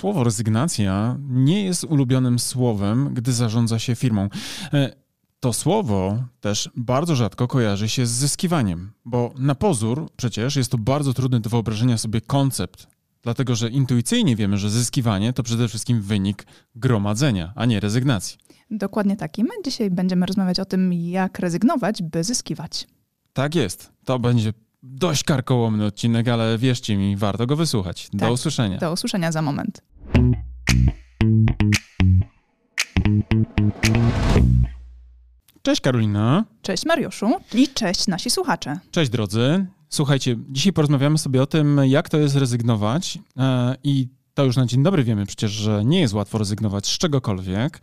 słowo rezygnacja nie jest ulubionym słowem, gdy zarządza się firmą. E, to słowo też bardzo rzadko kojarzy się z zyskiwaniem, bo na pozór przecież jest to bardzo trudny do wyobrażenia sobie koncept, dlatego że intuicyjnie wiemy, że zyskiwanie to przede wszystkim wynik gromadzenia, a nie rezygnacji. Dokładnie tak. I my dzisiaj będziemy rozmawiać o tym, jak rezygnować, by zyskiwać. Tak jest. To będzie dość karkołomny odcinek, ale wierzcie mi, warto go wysłuchać. Do Tak. usłyszenia. Do usłyszenia za moment. Cześć Karolina. Cześć Mariuszu i cześć nasi słuchacze. Cześć drodzy. Słuchajcie, dzisiaj porozmawiamy sobie o tym, jak to jest rezygnować e, i to już na dzień dobry wiemy przecież, że nie jest łatwo rezygnować z czegokolwiek,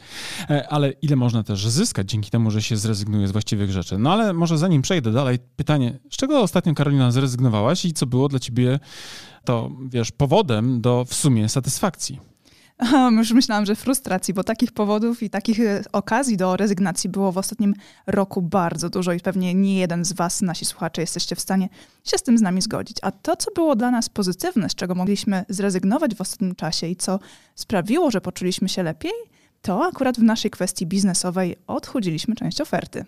e, ale ile można też zyskać dzięki temu, że się zrezygnuje z właściwych rzeczy. No ale może zanim przejdę dalej, pytanie, z czego ostatnio Karolina zrezygnowałaś i co było dla ciebie to, wiesz, powodem do w sumie satysfakcji? Już myślałam, że frustracji, bo takich powodów i takich e, okazji do rezygnacji było w ostatnim roku bardzo dużo i pewnie nie jeden z Was, nasi słuchacze, jesteście w stanie się z tym z nami zgodzić. A to, co było dla nas pozytywne, z czego mogliśmy zrezygnować w ostatnim czasie i co sprawiło, że poczuliśmy się lepiej, to akurat w naszej kwestii biznesowej odchudziliśmy część oferty.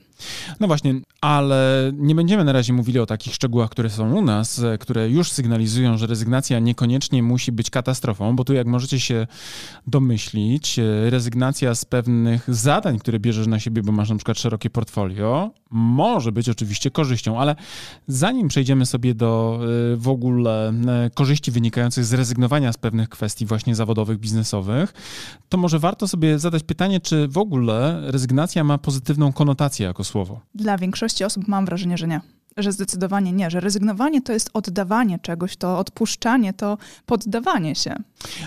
No właśnie, ale nie będziemy na razie mówili o takich szczegółach, które są u nas, e, które już sygnalizują, że rezygnacja niekoniecznie musi być katastrofą, bo tu, jak możecie się domyślić, e, rezygnacja z pewnych zadań, które bierzesz na siebie, bo masz na przykład szerokie portfolio, może być oczywiście korzyścią, ale zanim przejdziemy sobie do e, w ogóle korzyści wynikających z rezygnowania z pewnych kwestii właśnie zawodowych, biznesowych, to może warto sobie zadać pytanie, czy w ogóle rezygnacja ma pozytywną konotację jako słowo. Dla większości osób mam wrażenie, że nie. Że zdecydowanie nie, że rezygnowanie to jest oddawanie czegoś, to odpuszczanie, to poddawanie się.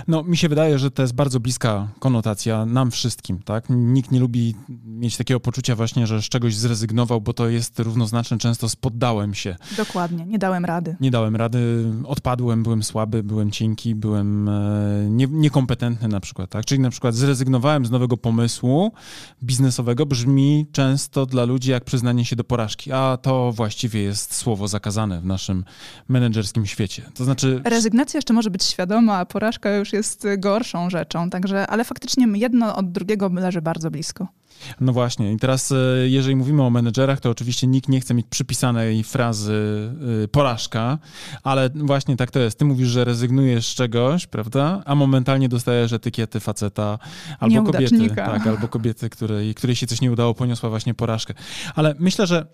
No, mi się wydaje, że to jest bardzo bliska konotacja nam wszystkim, tak? Nikt nie lubi mieć takiego poczucia właśnie, że z czegoś zrezygnował, bo to jest równoznaczne często z poddałem się. Dokładnie, nie dałem rady. Nie dałem rady, odpadłem, byłem słaby, byłem cienki, byłem e, nie, niekompetentny na przykład, tak? Czyli na przykład zrezygnowałem z nowego pomysłu biznesowego, brzmi często dla ludzi jak przyznanie się do porażki, a to właściwie jest słowo zakazane w naszym menedżerskim świecie. To znaczy... Rezygnacja jeszcze może być świadoma, a porażka już jest gorszą rzeczą, także, ale faktycznie jedno od drugiego leży bardzo blisko. No właśnie. I teraz, e, jeżeli mówimy o menedżerach, to oczywiście nikt nie chce mieć przypisanej frazy y, porażka, ale właśnie tak to jest. Ty mówisz, że rezygnujesz z czegoś, prawda? A momentalnie dostajesz etykiety faceta albo kobiety, tak, albo kobiety, której, której się coś nie udało, poniosła właśnie porażkę. Ale myślę, że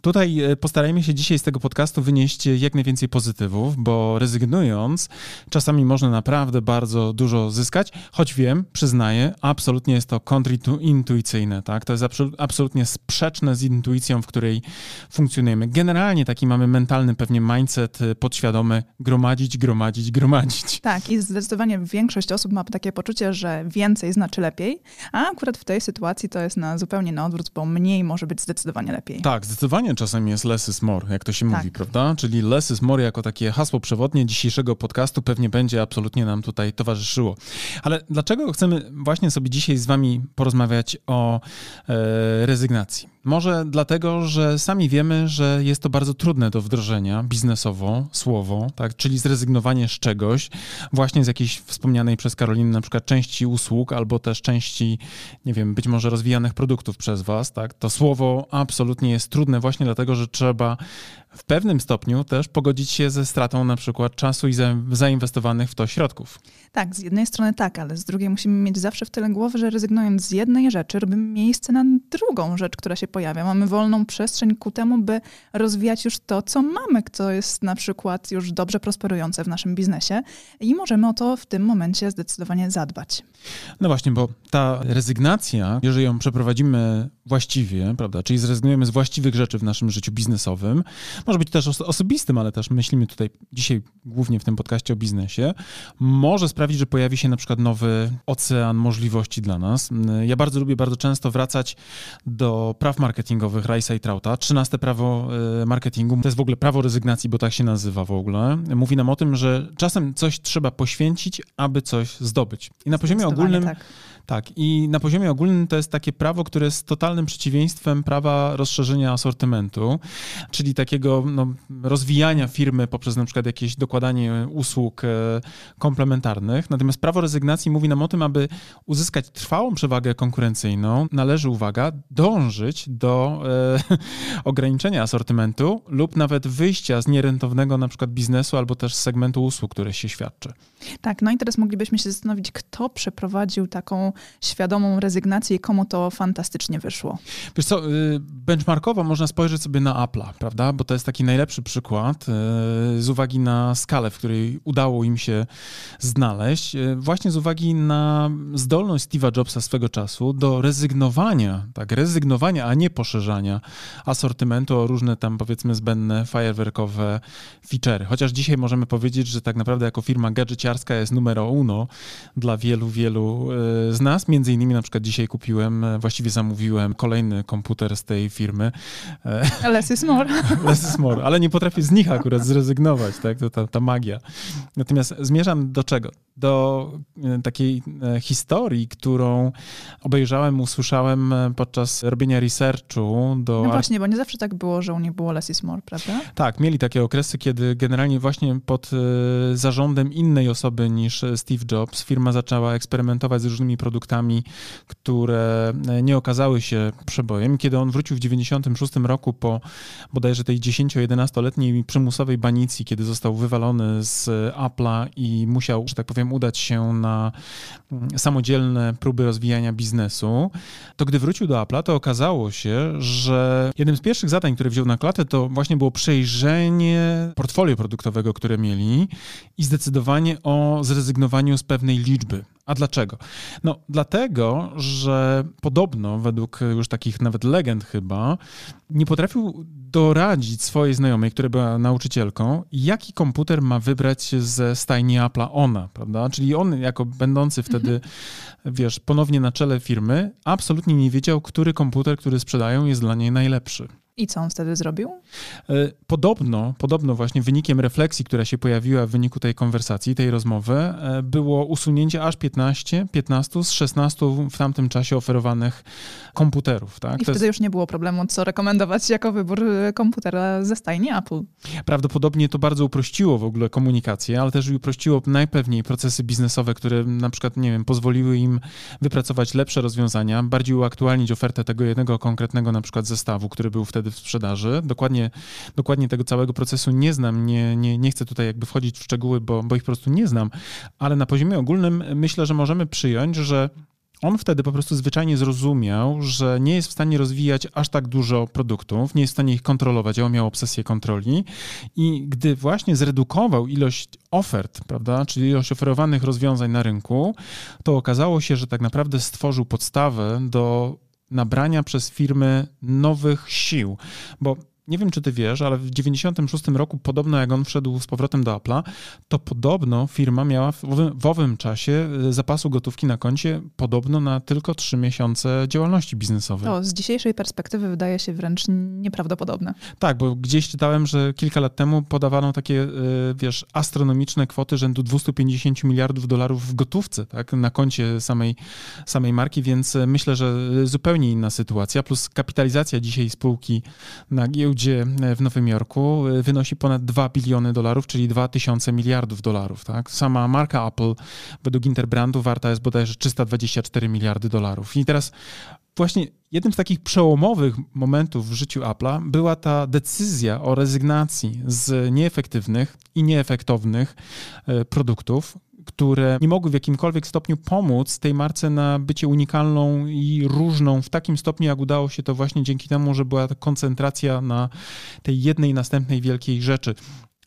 Tutaj e, postarajmy się dzisiaj z tego podcastu wynieść jak najwięcej pozytywów, bo rezygnując, czasami można naprawdę bardzo dużo zyskać, choć wiem, przyznaję, absolutnie jest to kontrintuicyjne, tak? To jest absolu- absolutnie sprzeczne z intuicją, w której funkcjonujemy. Generalnie taki mamy mentalny pewnie mindset e, podświadomy gromadzić, gromadzić, gromadzić. Tak, i zdecydowanie większość osób ma takie poczucie, że więcej znaczy lepiej, a akurat w tej sytuacji to jest na, zupełnie na odwrót, bo mniej może być zdecydowanie lepiej. Tak, zdecydowanie czasami jest less is more, jak to się Tak. mówi, prawda? Czyli less is more jako takie hasło przewodnie dzisiejszego podcastu pewnie będzie absolutnie nam tutaj towarzyszyło. Ale dlaczego chcemy właśnie sobie dzisiaj z wami porozmawiać o e, rezygnacji? Może dlatego, że sami wiemy, że jest to bardzo trudne do wdrożenia biznesowo, słowo, tak? czyli zrezygnowanie z czegoś, właśnie z jakiejś wspomnianej przez Karolinę na przykład części usług, albo też części, nie wiem, być może rozwijanych produktów przez was, tak? To słowo absolutnie jest trudne właśnie dlatego, że trzeba w pewnym stopniu też pogodzić się ze stratą na przykład czasu i za, zainwestowanych w to środków. Tak, z jednej strony tak, ale z drugiej musimy mieć zawsze w tyle głowy, że rezygnując z jednej rzeczy, robimy miejsce na drugą rzecz, która się pojawia. Mamy wolną przestrzeń ku temu, by rozwijać już to, co mamy, co jest na przykład już dobrze prosperujące w naszym biznesie i możemy o to w tym momencie zdecydowanie zadbać. No właśnie, bo ta rezygnacja, jeżeli ją przeprowadzimy właściwie, prawda, czyli zrezygnujemy z właściwych rzeczy w naszym życiu biznesowym, może być też oso- osobistym, ale też myślimy tutaj dzisiaj głównie w tym podcaście o biznesie, może sprawić, że pojawi się na przykład nowy ocean możliwości dla nas. Ja bardzo lubię bardzo często wracać do praw marketingowych Rice'a i Trauta. 13 prawo e, marketingu, to jest w ogóle prawo rezygnacji, bo tak się nazywa w ogóle. Mówi nam o tym, że czasem coś trzeba poświęcić, aby coś zdobyć. I na poziomie ogólnym Tak. Tak, i na poziomie ogólnym to jest takie prawo, które jest totalnym przeciwieństwem prawa rozszerzenia asortymentu, czyli takiego no, rozwijania firmy poprzez na przykład jakieś dokładanie usług e, komplementarnych. Natomiast prawo rezygnacji mówi nam o tym, aby uzyskać trwałą przewagę konkurencyjną, należy, uwaga, dążyć do e, ograniczenia asortymentu lub nawet wyjścia z nierentownego na przykład biznesu albo też segmentu usług, które się świadczy. Tak, no i teraz moglibyśmy się zastanowić, kto przeprowadził taką świadomą rezygnację i komu to fantastycznie wyszło. Wiesz co, y, benchmarkowo można spojrzeć sobie na Apple'a, prawda? Bo to jest taki najlepszy przykład y, z uwagi na skalę, w której udało im się znaleźć. Y, właśnie z uwagi na zdolność Steve'a Jobsa swego czasu do rezygnowania, tak, rezygnowania, a nie poszerzania asortymentu o różne tam powiedzmy zbędne, fajerwerkowe feature'y. Chociaż dzisiaj możemy powiedzieć, że tak naprawdę jako firma gadżeciarska jest numero uno dla wielu, wielu z nas. Między innymi na przykład dzisiaj kupiłem, e, właściwie zamówiłem kolejny komputer z tej firmy. E, less is more. Less is more, ale nie potrafię z nich akurat zrezygnować, tak? To ta, ta magia. Natomiast zmierzam do czego? Do e, takiej historii, którą obejrzałem, usłyszałem podczas robienia researchu. Do no właśnie, bo nie zawsze tak było, że u nich było less is more, prawda? Tak, mieli takie okresy, kiedy generalnie właśnie pod zarządem innej osoby niż Steve Jobs firma zaczęła eksperymentować z różnymi produktami, które e, nie okazały się przebojem. Kiedy on wrócił w 96 roku po bodajże tej 10-11-letniej przymusowej banicji, kiedy został wywalony z Apple'a i musiał, że tak powiem, udać się na mm, samodzielne próby rozwijania biznesu, to gdy wrócił do Apple'a, to okazało się, że jednym z pierwszych zadań, które wziął na klatę, to właśnie było przejrzenie portfolio produktowego, które mieli i zdecydowanie o zrezygnowaniu z pewnej liczby. A dlaczego? No, dlatego, że podobno, według już takich nawet legend chyba, nie potrafił doradzić swojej znajomej, która była nauczycielką, jaki komputer ma wybrać ze stajni Apple'a ona, prawda? Czyli on, jako będący wtedy, mhm. wiesz, ponownie na czele firmy, absolutnie nie wiedział, który komputer, który sprzedają, jest dla niej najlepszy. I co on wtedy zrobił? E, podobno, podobno właśnie wynikiem refleksji, która się pojawiła w wyniku tej konwersacji, tej rozmowy, e, było usunięcie aż 15, 15 z 16 w tamtym czasie oferowanych komputerów. Tak? I to wtedy jest... już nie było problemu, co rekomendować jako wybór e, komputera ze stajni Apple. Prawdopodobnie to bardzo uprościło w ogóle komunikację, ale też uprościło najpewniej procesy biznesowe, które na przykład, nie wiem, pozwoliły im wypracować lepsze rozwiązania, bardziej uaktualnić ofertę tego jednego konkretnego na przykład zestawu, który był wtedy w sprzedaży. Dokładnie, dokładnie tego całego procesu nie znam, nie, nie, nie chcę tutaj jakby wchodzić w szczegóły, bo, bo ich po prostu nie znam, ale na poziomie ogólnym myślę, że możemy przyjąć, że on wtedy po prostu zwyczajnie zrozumiał, że nie jest w stanie rozwijać aż tak dużo produktów, nie jest w stanie ich kontrolować, a on miał obsesję kontroli. I gdy właśnie zredukował ilość ofert, prawda, czyli ilość oferowanych rozwiązań na rynku, to okazało się, że tak naprawdę stworzył podstawę do nabrania przez firmy nowych sił, bo nie wiem, czy ty wiesz, ale w 96 roku, podobno jak on wszedł z powrotem do Apple'a, to podobno firma miała w owym, w owym czasie y, zapasu gotówki na koncie podobno na tylko 3 miesiące działalności biznesowej. To z dzisiejszej perspektywy wydaje się wręcz nieprawdopodobne. Tak, bo gdzieś czytałem, że kilka lat temu podawano takie, y, wiesz, astronomiczne kwoty rzędu 250 miliardów dolarów w gotówce, tak, na koncie samej, samej marki, więc myślę, że zupełnie inna sytuacja, plus kapitalizacja dzisiaj spółki na giełdzie giełdzie w Nowym Jorku y, wynosi ponad 2 biliony dolarów, czyli 2000 miliardów dolarów. Tak? Sama marka Apple według Interbrandu warta jest bodajże 324 miliardy dolarów. I teraz właśnie jednym z takich przełomowych momentów w życiu Apple'a była ta decyzja o rezygnacji z nieefektywnych i nieefektownych y, produktów, które nie mogły w jakimkolwiek stopniu pomóc tej marce na bycie unikalną i różną w takim stopniu, jak udało się to właśnie dzięki temu, że była koncentracja na tej jednej następnej wielkiej rzeczy.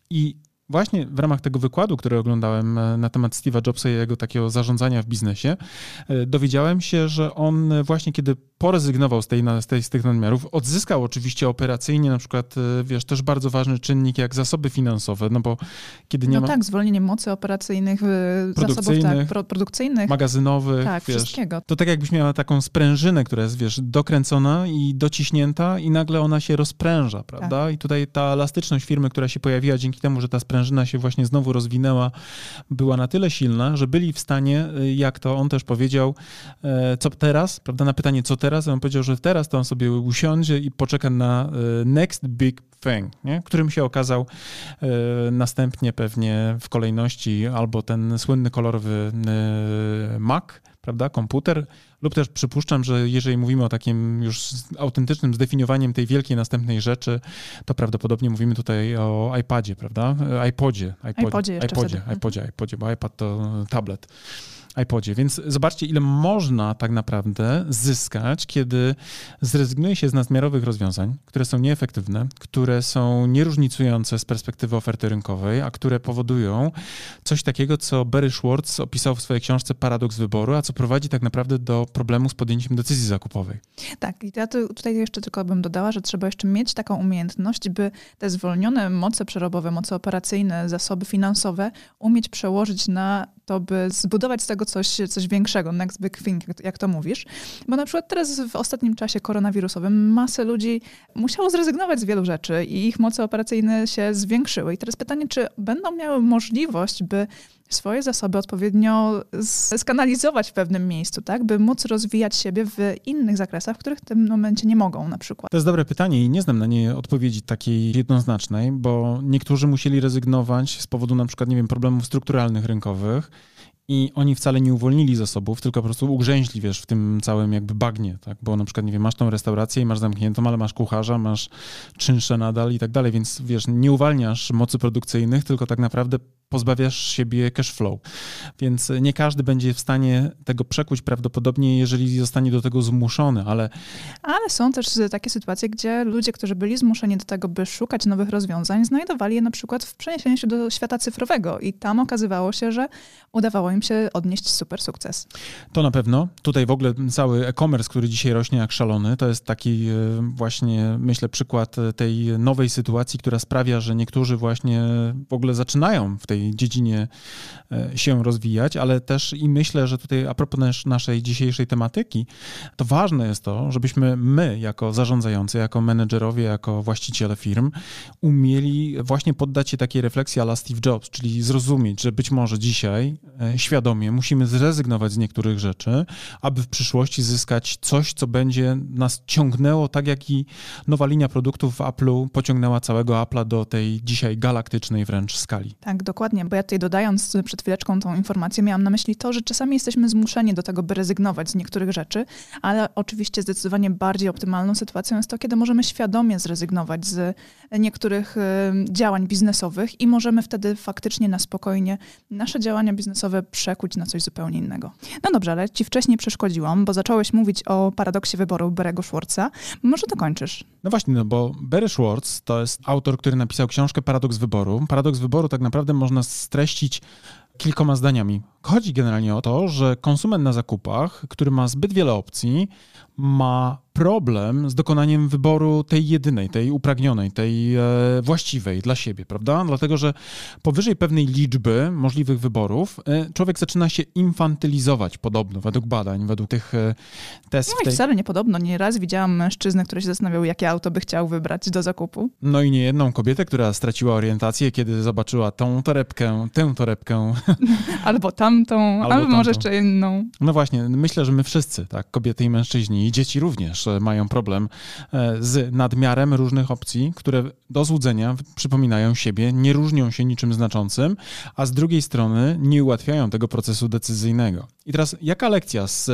I właśnie w ramach tego wykładu, który oglądałem e, na temat Steve'a Jobsa i jego takiego zarządzania w biznesie, e, dowiedziałem się, że on właśnie kiedy porezygnował z, tej, z, tej, z tych nadmiarów, odzyskał oczywiście operacyjnie na przykład, e, wiesz, też bardzo ważny czynnik jak zasoby finansowe, no bo kiedy nie no ma... tak, zwolnienie mocy operacyjnych, zasobów tak, pro, produkcyjnych. Magazynowych, tak, wiesz. wszystkiego. To tak jakbyś miała taką sprężynę, która jest, wiesz, dokręcona i dociśnięta i nagle ona się rozpręża, prawda? Tak. I tutaj ta elastyczność firmy, która się pojawiła dzięki temu, że ta sprężyna sprężyna się właśnie znowu rozwinęła, była na tyle silna, że byli w stanie, jak to on też powiedział, co teraz, prawda, na pytanie co teraz, on powiedział, że teraz to on sobie usiądzie i poczeka na next big thing, nie? którym się okazał następnie pewnie w kolejności albo ten słynny kolorowy Mac, prawda, komputer, lub też przypuszczam, że jeżeli mówimy o takim już autentycznym zdefiniowaniem tej wielkiej następnej rzeczy, to prawdopodobnie mówimy tutaj o iPadzie, prawda? iPodzie. iPodzie, iPodzie, iPodzie, iPodzie, iPodzie, bo iPad to tablet iPodzie. Więc zobaczcie, ile można tak naprawdę zyskać, kiedy zrezygnuje się z nadmiarowych rozwiązań, które są nieefektywne, które są nieróżnicujące z perspektywy oferty rynkowej, a które powodują coś takiego, co Barry Schwartz opisał w swojej książce Paradoks wyboru, a co prowadzi tak naprawdę do problemu z podjęciem decyzji zakupowej. Tak, i ja tutaj jeszcze tylko bym dodała, że trzeba jeszcze mieć taką umiejętność, by te zwolnione moce przerobowe, moce operacyjne, zasoby finansowe umieć przełożyć na to, by zbudować z tego coś, coś większego, next big thing, jak to mówisz. Bo na przykład teraz w ostatnim czasie koronawirusowym masę ludzi musiało zrezygnować z wielu rzeczy i ich moce operacyjne się zwiększyły. I teraz pytanie, czy będą miały możliwość, by swoje zasoby odpowiednio skanalizować w pewnym miejscu, tak, by móc rozwijać siebie w innych zakresach, w których w tym momencie nie mogą na przykład. To jest dobre pytanie i nie znam na nie odpowiedzi takiej jednoznacznej, bo niektórzy musieli rezygnować z powodu na przykład, nie wiem, problemów strukturalnych rynkowych, i oni wcale nie uwolnili zasobów, tylko po prostu ugrzęźli, wiesz, w tym całym jakby bagnie, tak? Bo na przykład, nie wiem, masz tą restaurację i masz zamkniętą, ale masz kucharza, masz czynsze nadal i tak dalej, więc wiesz, nie uwalniasz mocy produkcyjnych, tylko tak naprawdę pozbawiasz siebie cash flow. Więc nie każdy będzie w stanie tego przekuć prawdopodobnie, jeżeli zostanie do tego zmuszony, ale... Ale są też takie sytuacje, gdzie ludzie, którzy byli zmuszeni do tego, by szukać nowych rozwiązań, znajdowali je na przykład w przeniesieniu się do świata cyfrowego i tam okazywało się, że udawało im się odnieść super sukces. To na pewno. Tutaj w ogóle cały e-commerce, który dzisiaj rośnie jak szalony, to jest taki e, właśnie, myślę, przykład tej nowej sytuacji, która sprawia, że niektórzy właśnie w ogóle zaczynają w tej dziedzinie e, się rozwijać, ale też i myślę, że tutaj a propos naszej dzisiejszej tematyki, to ważne jest to, żebyśmy my, jako zarządzający, jako menedżerowie, jako właściciele firm, umieli właśnie poddać się takiej refleksji ala Steve Jobs, czyli zrozumieć, że być może dzisiaj e, świadomie musimy zrezygnować z niektórych rzeczy, aby w przyszłości zyskać coś, co będzie nas ciągnęło, tak jak i nowa linia produktów w Apple'u pociągnęła całego Apple'a do tej dzisiaj galaktycznej wręcz skali. Tak, dokładnie dokładnie, bo ja tutaj dodając przed chwileczką tą informację, miałam na myśli to, że czasami jesteśmy zmuszeni do tego, by rezygnować z niektórych rzeczy, ale oczywiście zdecydowanie bardziej optymalną sytuacją jest to, kiedy możemy świadomie zrezygnować z niektórych działań biznesowych i możemy wtedy faktycznie na spokojnie nasze działania biznesowe przekuć na coś zupełnie innego. No dobrze, ale ci wcześniej przeszkodziłam, bo zacząłeś mówić o paradoksie wyboru Berego Schwartza. Może dokończysz. No właśnie, no bo Barry Schwartz to jest autor, który napisał książkę Paradoks Wyboru. Paradoks Wyboru tak naprawdę można streścić kilkoma zdaniami. Chodzi generalnie o to, że konsument na zakupach, który ma zbyt wiele opcji, ma problem z dokonaniem wyboru tej jedynej, tej upragnionej, tej e, właściwej dla siebie, prawda? Dlatego, że powyżej pewnej liczby możliwych wyborów e, człowiek zaczyna się infantylizować podobno, według badań, według tych e, testów. No i tej... wcale nie podobno. Nieraz widziałam mężczyznę, który się zastanawiał, jakie auto by chciał wybrać do zakupu. No i nie jedną kobietę, która straciła orientację, kiedy zobaczyła tą torebkę, tę torebkę. Albo tamtą, albo, albo może jeszcze inną. No właśnie, myślę, że my wszyscy, tak, kobiety i mężczyźni dzieci również mają problem e, z nadmiarem różnych opcji, które do złudzenia przypominają siebie, nie różnią się niczym znaczącym, a z drugiej strony nie ułatwiają tego procesu decyzyjnego. I teraz jaka lekcja z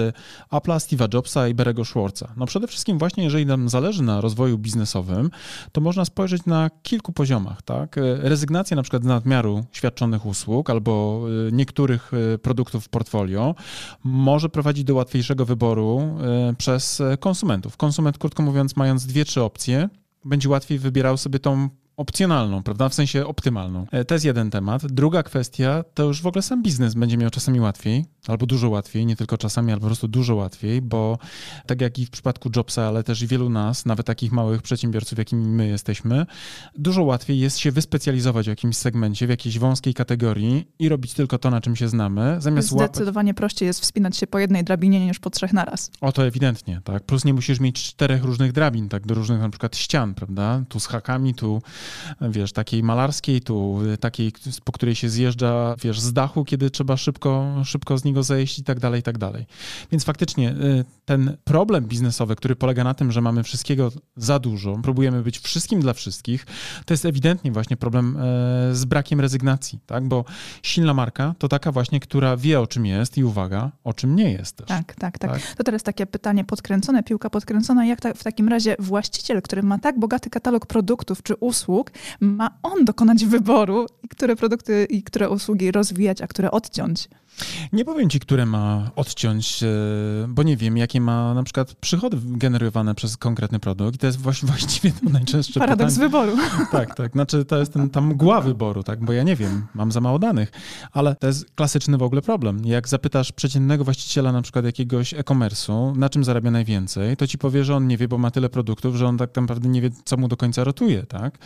Apple'a, Steve'a Jobsa i Berego Schwartza? No przede wszystkim właśnie, jeżeli nam zależy na rozwoju biznesowym, to można spojrzeć na kilku poziomach, tak? Rezygnacja na przykład z nadmiaru świadczonych usług albo e, niektórych e, produktów w portfolio może prowadzić do łatwiejszego wyboru przez konsumentów konsumentów. Konsument, krótko mówiąc, mając dwie, trzy opcje, będzie łatwiej wybierał sobie tą opcjonalną, prawda? W sensie optymalną. E, to jest jeden temat. Druga kwestia to już w ogóle sam biznes będzie miał czasami łatwiej, albo dużo łatwiej, nie tylko czasami, ale po prostu dużo łatwiej, bo tak jak i w przypadku Jobsa, ale też i wielu nas, nawet takich małych przedsiębiorców, jakimi my jesteśmy, dużo łatwiej jest się wyspecjalizować w jakimś segmencie, w jakiejś wąskiej kategorii i robić tylko to, na czym się znamy, zamiast Zdecydowanie łapać... prościej jest wspinać się po jednej drabinie niż po trzech naraz. O, to ewidentnie, tak. Plus nie musisz mieć czterech różnych drabin, tak, do różnych na przykład ścian, prawda? Tu z hakami, tu wiesz, takiej malarskiej, tu takiej, po której się zjeżdża, wiesz, z dachu, kiedy trzeba szybko, szybko z niego zejść i tak dalej, i tak dalej. Więc faktycznie y, ten problem biznesowy, który polega na tym, że mamy wszystkiego za dużo, próbujemy być wszystkim dla wszystkich, to jest ewidentnie właśnie problem e, z brakiem rezygnacji, tak? Bo silna marka to taka właśnie, która wie o czym jest i uwaga, o czym nie jest też. Tak, tak, tak. tak? To teraz takie pytanie podkręcone, piłka podkręcona. Jak ta, w takim razie właściciel, który ma tak bogaty katalog produktów czy usług, ma on dokonać wyboru, które produkty i które usługi rozwijać, a które odciąć? Nie powiem ci, które ma odciąć, e, bo nie wiem, jakie ma na przykład przychody generowane przez konkretny produkt. I to jest właściwie to najczęstsze Paradoks pytanie. wyboru. Tak, tak. Znaczy to jest ten, ta mgła wyboru, tak, bo ja nie wiem, mam za mało danych, ale to jest klasyczny w ogóle problem. Jak zapytasz przeciętnego właściciela na przykład jakiegoś e-commerce'u, na czym zarabia najwięcej, to ci powie, że on nie wie, bo ma tyle produktów, że on tak naprawdę nie wie, co mu do końca rotuje, tak?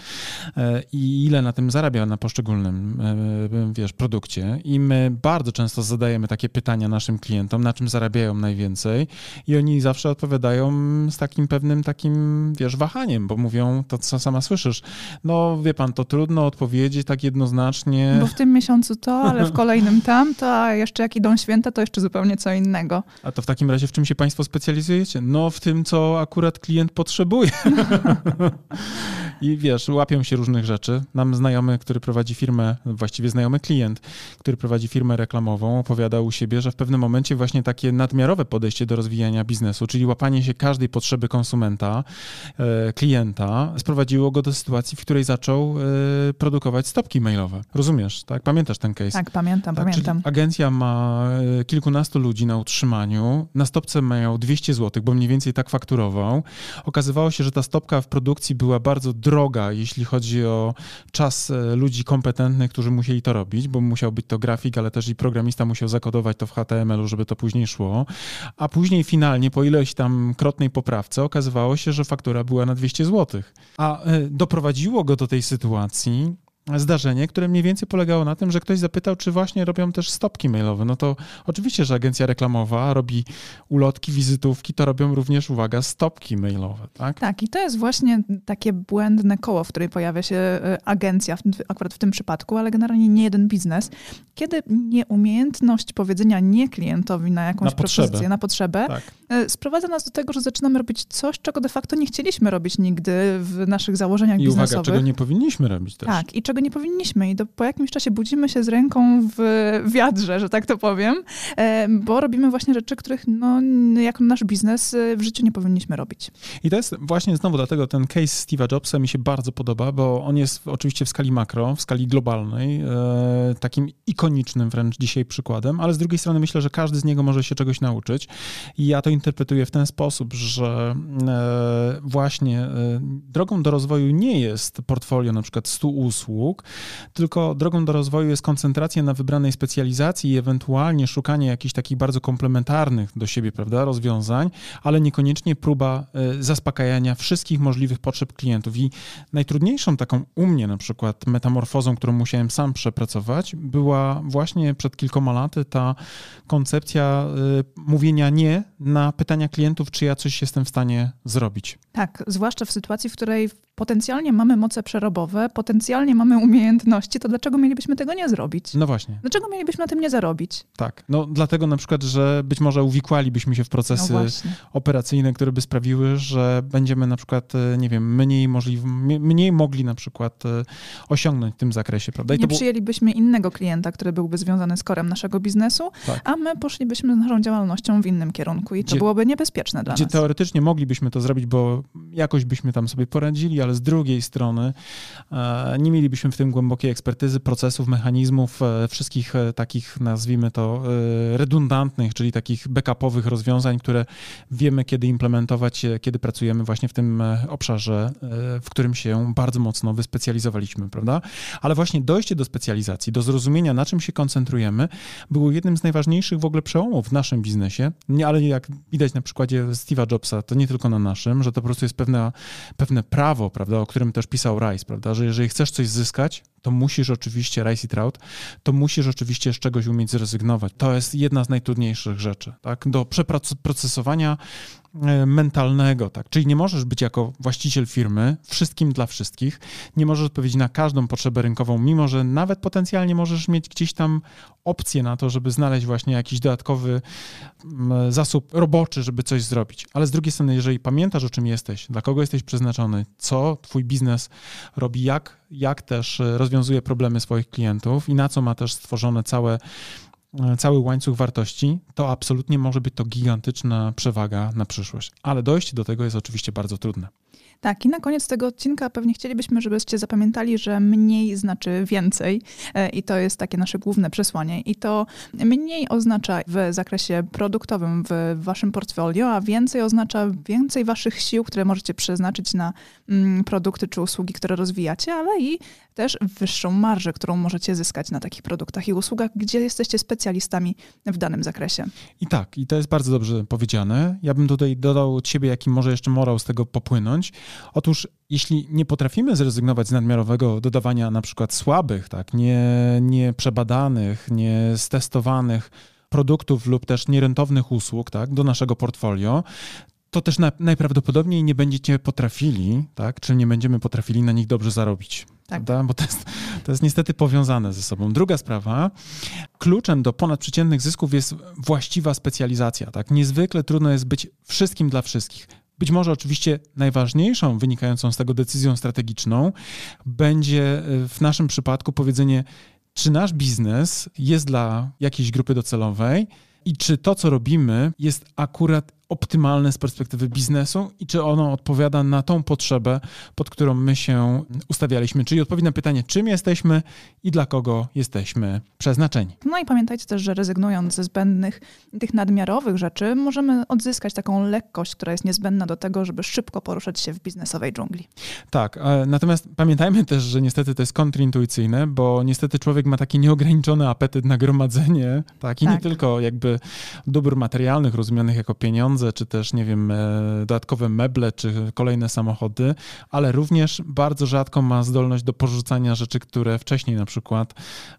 E, I ile na tym zarabia na poszczególnym, e, wiesz, produkcie. I my bardzo często zadajemy takie pytania naszym klientom, na czym zarabiają najwięcej i oni zawsze odpowiadają z takim pewnym takim, wiesz, wahaniem, bo mówią to, co sama słyszysz. No, wie pan, to trudno odpowiedzieć tak jednoznacznie. Bo w tym miesiącu to, ale w kolejnym tamto, a jeszcze jak idą święta, to jeszcze zupełnie co innego. A to w takim razie w czym się państwo specjalizujecie? No, w tym, co akurat klient potrzebuje. I wiesz, łapią się różnych rzeczy. Nam znajomy, który prowadzi firmę, właściwie znajomy klient, który prowadzi firmę reklamową, opowiadał u siebie, że w pewnym momencie właśnie takie nadmiarowe podejście do rozwijania biznesu, czyli łapanie się każdej potrzeby konsumenta, e, klienta, sprowadziło go do sytuacji, w której zaczął e, produkować stopki mailowe. Rozumiesz, tak? Pamiętasz ten case? Tak, pamiętam, tak, pamiętam. agencja ma e, kilkunastu ludzi na utrzymaniu, na stopce mają 200 zł, bo mniej więcej tak fakturował. Okazywało się, że ta stopka w produkcji była bardzo droga, jeśli chodzi o czas ludzi kompetentnych, którzy musieli to robić, bo musiał być to grafik, ale też i programista musiał zakodować to w HTML-u, żeby to później szło, a później finalnie po ileś tam krotnej poprawce okazywało się, że faktura była na 200 zł. A e, doprowadziło go do tej sytuacji, zdarzenie, które mniej więcej polegało na tym, że ktoś zapytał, czy właśnie robią też stopki mailowe. No to oczywiście, że agencja reklamowa robi ulotki, wizytówki, to robią również, uwaga, stopki mailowe, tak? Tak, i to jest właśnie takie błędne koło, w której pojawia się e, agencja, akurat w tym przypadku, ale generalnie nie jeden biznes, kiedy nieumiejętność powiedzenia nie klientowi na jakąś na propozycję, potrzebę. na potrzebę, tak. E, sprowadza nas do tego, że zaczynamy robić coś, czego de facto nie chcieliśmy robić nigdy w naszych założeniach I biznesowych. I uwaga, czego nie powinniśmy robić też. Tak, i czego nie powinniśmy. I do, po jakimś czasie budzimy się z ręką w wiadrze, że tak to powiem, e, bo robimy właśnie rzeczy, których no, jako nasz biznes e, w życiu nie powinniśmy robić. I to jest właśnie znowu dlatego ten case Steve'a Jobsa mi się bardzo podoba, bo on jest oczywiście w skali makro, w skali globalnej, takim ikonicznym wręcz dzisiaj przykładem, ale z drugiej strony myślę, że każdy z niego może się czegoś nauczyć. I ja to interpretuję w ten sposób, że e, właśnie e, drogą do rozwoju nie jest portfolio na przykład 100 usług, tylko drogą do rozwoju jest koncentracja na wybranej specjalizacji i ewentualnie szukanie jakichś takich bardzo komplementarnych do siebie, prawda, rozwiązań, ale niekoniecznie próba e, zaspokajania wszystkich możliwych potrzeb klientów. I najtrudniejszą taką u mnie na przykład metamorfozą, którą musiałem sam przepracować, była właśnie przed kilkoma laty ta koncepcja mówienia nie na pytania klientów, czy ja coś jestem w stanie zrobić. Tak, zwłaszcza w sytuacji, w której potencjalnie mamy moce przerobowe, potencjalnie mamy umiejętności, to dlaczego mielibyśmy tego nie zrobić? No właśnie. Dlaczego mielibyśmy na tym nie zarobić? Tak, no dlatego na przykład, że być może uwikłalibyśmy się w procesy no operacyjne, które by sprawiły, że będziemy na przykład, e, nie wiem, mniej, możliw, mniej mogli na przykład e, osiągnąć w tym zakresie, prawda? I nie przyjęlibyśmy innego klienta, który byłby związany z korem naszego biznesu, tak. a my poszlibyśmy z naszą działalnością w innym kierunku i to gdzie, byłoby niebezpieczne dla gdzie nas. Gdzie teoretycznie moglibyśmy to zrobić, bo jakoś byśmy tam sobie poradzili, ale z drugiej strony e, nie mielibyśmy w tym głębokiej ekspertyzy procesów, mechanizmów, e, wszystkich e, takich, nazwijmy to, redundantnych, czyli takich backupowych rozwiązań, które wiemy, kiedy implementować, kiedy pracujemy właśnie w tym obszarze, w którym się bardzo mocno wyspecjalizowaliśmy, prawda? Ale właśnie dojście do specjalizacji, do zrozumienia, na czym się koncentrujemy, było jednym z najważniejszych w ogóle przełomów w naszym biznesie, nie, ale jak widać na przykładzie Steve'a Jobsa, to nie tylko na naszym, że to po prostu jest pewne, pewne prawo, prawda, o którym też pisał Rice, prawda, że jeżeli chcesz coś zyskać, to musisz oczywiście, rice i trout, to musisz oczywiście z czegoś umieć zrezygnować. To jest jedna z najtrudniejszych rzeczy, tak? Do przeprocesowania E, mentalnego, tak? Czyli nie możesz być jako właściciel firmy wszystkim dla wszystkich, nie możesz odpowiedzieć na każdą potrzebę rynkową, mimo że nawet potencjalnie możesz mieć gdzieś tam opcję na to, żeby znaleźć właśnie jakiś dodatkowy zasób roboczy, żeby coś zrobić. Ale z drugiej strony, jeżeli pamiętasz, o czym jesteś, dla kogo jesteś przeznaczony, co twój biznes robi, jak, jak też e, rozwiązuje problemy swoich klientów i na co ma też stworzone całe E, cały łańcuch wartości, to absolutnie może być to gigantyczna przewaga na przyszłość. Ale dojście do tego jest oczywiście bardzo trudne. Tak, i na koniec tego odcinka pewnie chcielibyśmy, żebyście zapamiętali, że mniej znaczy więcej e, i to jest takie nasze główne przesłanie. I to mniej oznacza w zakresie produktowym w waszym portfolio, a więcej oznacza więcej waszych sił, które możecie przeznaczyć na mm, produkty czy usługi, które rozwijacie, ale i też wyższą marżę, którą możecie zyskać na takich produktach i usługach, gdzie jesteście specjalistami w danym zakresie. I tak, i to jest bardzo dobrze powiedziane. Ja bym tutaj dodał od siebie, jaki może jeszcze morał z tego popłynąć. Otóż jeśli nie potrafimy zrezygnować z nadmiarowego dodawania na przykład słabych, tak, nie, nieprzebadanych, niestestowanych produktów lub też nierentownych usług tak, do naszego portfolio, to też na, najprawdopodobniej nie będziecie potrafili, tak, czy nie będziemy potrafili na nich dobrze zarobić. Tak. Prawda? Bo to jest, to jest niestety powiązane ze sobą. Druga sprawa, kluczem do ponadprzeciętnych zysków jest właściwa specjalizacja. Tak? Niezwykle trudno jest być wszystkim dla wszystkich. Być może oczywiście najważniejszą wynikającą z tego decyzją strategiczną będzie e, w naszym przypadku powiedzenie, czy nasz biznes jest dla jakiejś grupy docelowej i czy to, co robimy, jest akurat optymalne z perspektywy biznesu i czy ono odpowiada na tą potrzebę, pod którą my się ustawialiśmy. Czyli odpowiedź na pytanie, czym jesteśmy i dla kogo jesteśmy przeznaczeni. No i pamiętajcie też, że rezygnując ze zbędnych, tych nadmiarowych rzeczy, możemy odzyskać taką lekkość, która jest niezbędna do tego, żeby szybko poruszać się w biznesowej dżungli. Tak, natomiast pamiętajmy też, że niestety to jest kontrintuicyjne, bo niestety człowiek ma taki nieograniczony apetyt na gromadzenie, tak, i tak. nie tylko jakby dóbr materialnych rozumianych jako pieniądze, pieniądze, czy też, nie wiem, e, dodatkowe meble, czy kolejne samochody, ale również bardzo rzadko ma zdolność do porzucania rzeczy, które wcześniej na przykład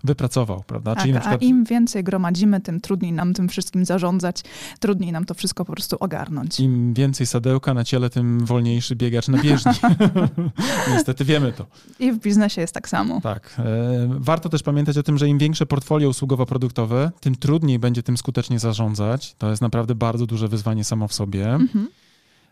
wypracował, prawda? Tak, Czyli na przykład... a im więcej gromadzimy, tym trudniej nam tym wszystkim zarządzać, trudniej nam to wszystko po prostu ogarnąć. Im więcej sadełka na ciele, tym wolniejszy biegacz na bieżni. Niestety wiemy to. I w biznesie jest tak samo. Tak. E, warto też pamiętać o tym, że im większe portfolio usługowo-produktowe, tym trudniej będzie tym skutecznie zarządzać. To jest naprawdę bardzo duże wyzwanie samo w sobie. Mhm.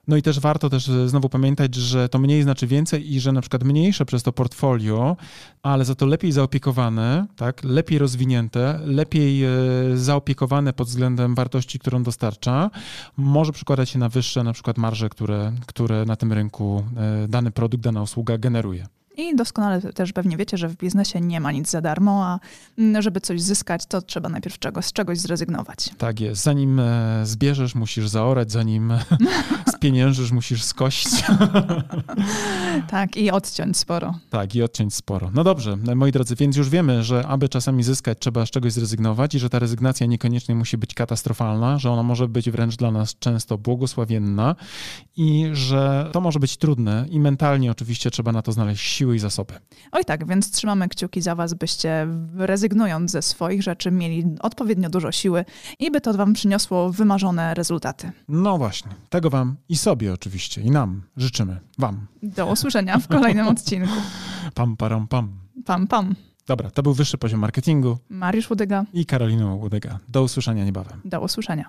No i też warto też e, znowu pamiętać, że to mniej znaczy więcej i że na przykład mniejsze przez to portfolio, ale za to lepiej zaopiekowane, tak, lepiej rozwinięte, lepiej e, zaopiekowane pod względem wartości, którą dostarcza, może przekładać się na wyższe na przykład marże, które, które na tym rynku e, dany produkt, dana usługa generuje. I doskonale też pewnie wiecie, że w biznesie nie ma nic za darmo, a mm, żeby coś zyskać, to trzeba najpierw czego, z czegoś zrezygnować. Tak jest. Zanim e, zbierzesz, musisz zaorać, zanim spieniężysz, musisz skosić. tak, i odciąć sporo. Tak, i odciąć sporo. No dobrze, moi drodzy, więc już wiemy, że aby czasami zyskać, trzeba z czegoś zrezygnować i że ta rezygnacja niekoniecznie musi być katastrofalna, że ona może być wręcz dla nas często błogosławienna i że to może być trudne i mentalnie oczywiście trzeba na to znaleźć siłę siły i zasoby. Oj tak, więc trzymamy kciuki za Was, byście rezygnując ze swoich rzeczy mieli odpowiednio dużo siły i by to Wam przyniosło wymarzone rezultaty. No właśnie, tego Wam i sobie oczywiście, i nam życzymy. Wam. Do usłyszenia w kolejnym odcinku. Pam, param, pam. Pam, pam. Dobra, to był wyższy poziom marketingu. Mariusz Łudyga. I Karolina Łudyga. Do usłyszenia niebawem. Do usłyszenia.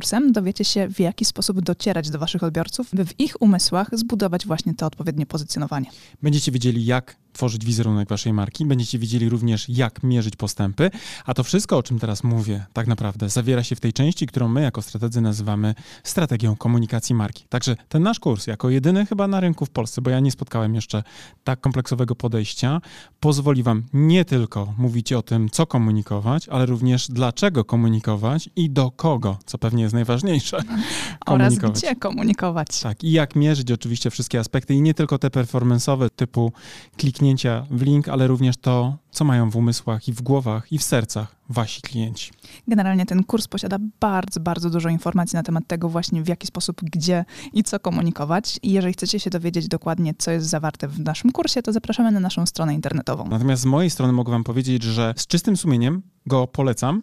kursem dowiecie się, w jaki sposób docierać do waszych odbiorców, by w ich umysłach zbudować właśnie to odpowiednie pozycjonowanie. Będziecie wiedzieli, jak tworzyć wizerunek waszej marki, będziecie wiedzieli również, jak mierzyć postępy, a to wszystko, o czym teraz mówię, tak naprawdę zawiera się w tej części, którą my jako strategzy nazywamy strategią komunikacji marki. Także ten nasz kurs, jako jedyny chyba na rynku w Polsce, bo ja nie spotkałem jeszcze tak kompleksowego podejścia, pozwoli wam nie tylko mówić o tym, co komunikować, ale również dlaczego komunikować i do kogo, co pewnie jest najważniejsze. Oraz gdzie komunikować. Tak, i jak mierzyć oczywiście wszystkie aspekty i nie tylko te performance'owe typu kliknięcia w link, ale również to, co mają w umysłach i w głowach i w sercach wasi klienci. Generalnie ten kurs posiada bardzo, bardzo dużo informacji na temat tego właśnie w jaki sposób, gdzie i co komunikować. I jeżeli chcecie się dowiedzieć dokładnie, co jest zawarte w naszym kursie, to zapraszamy na naszą stronę internetową. Natomiast z mojej strony mogę wam powiedzieć, że z czystym sumieniem go polecam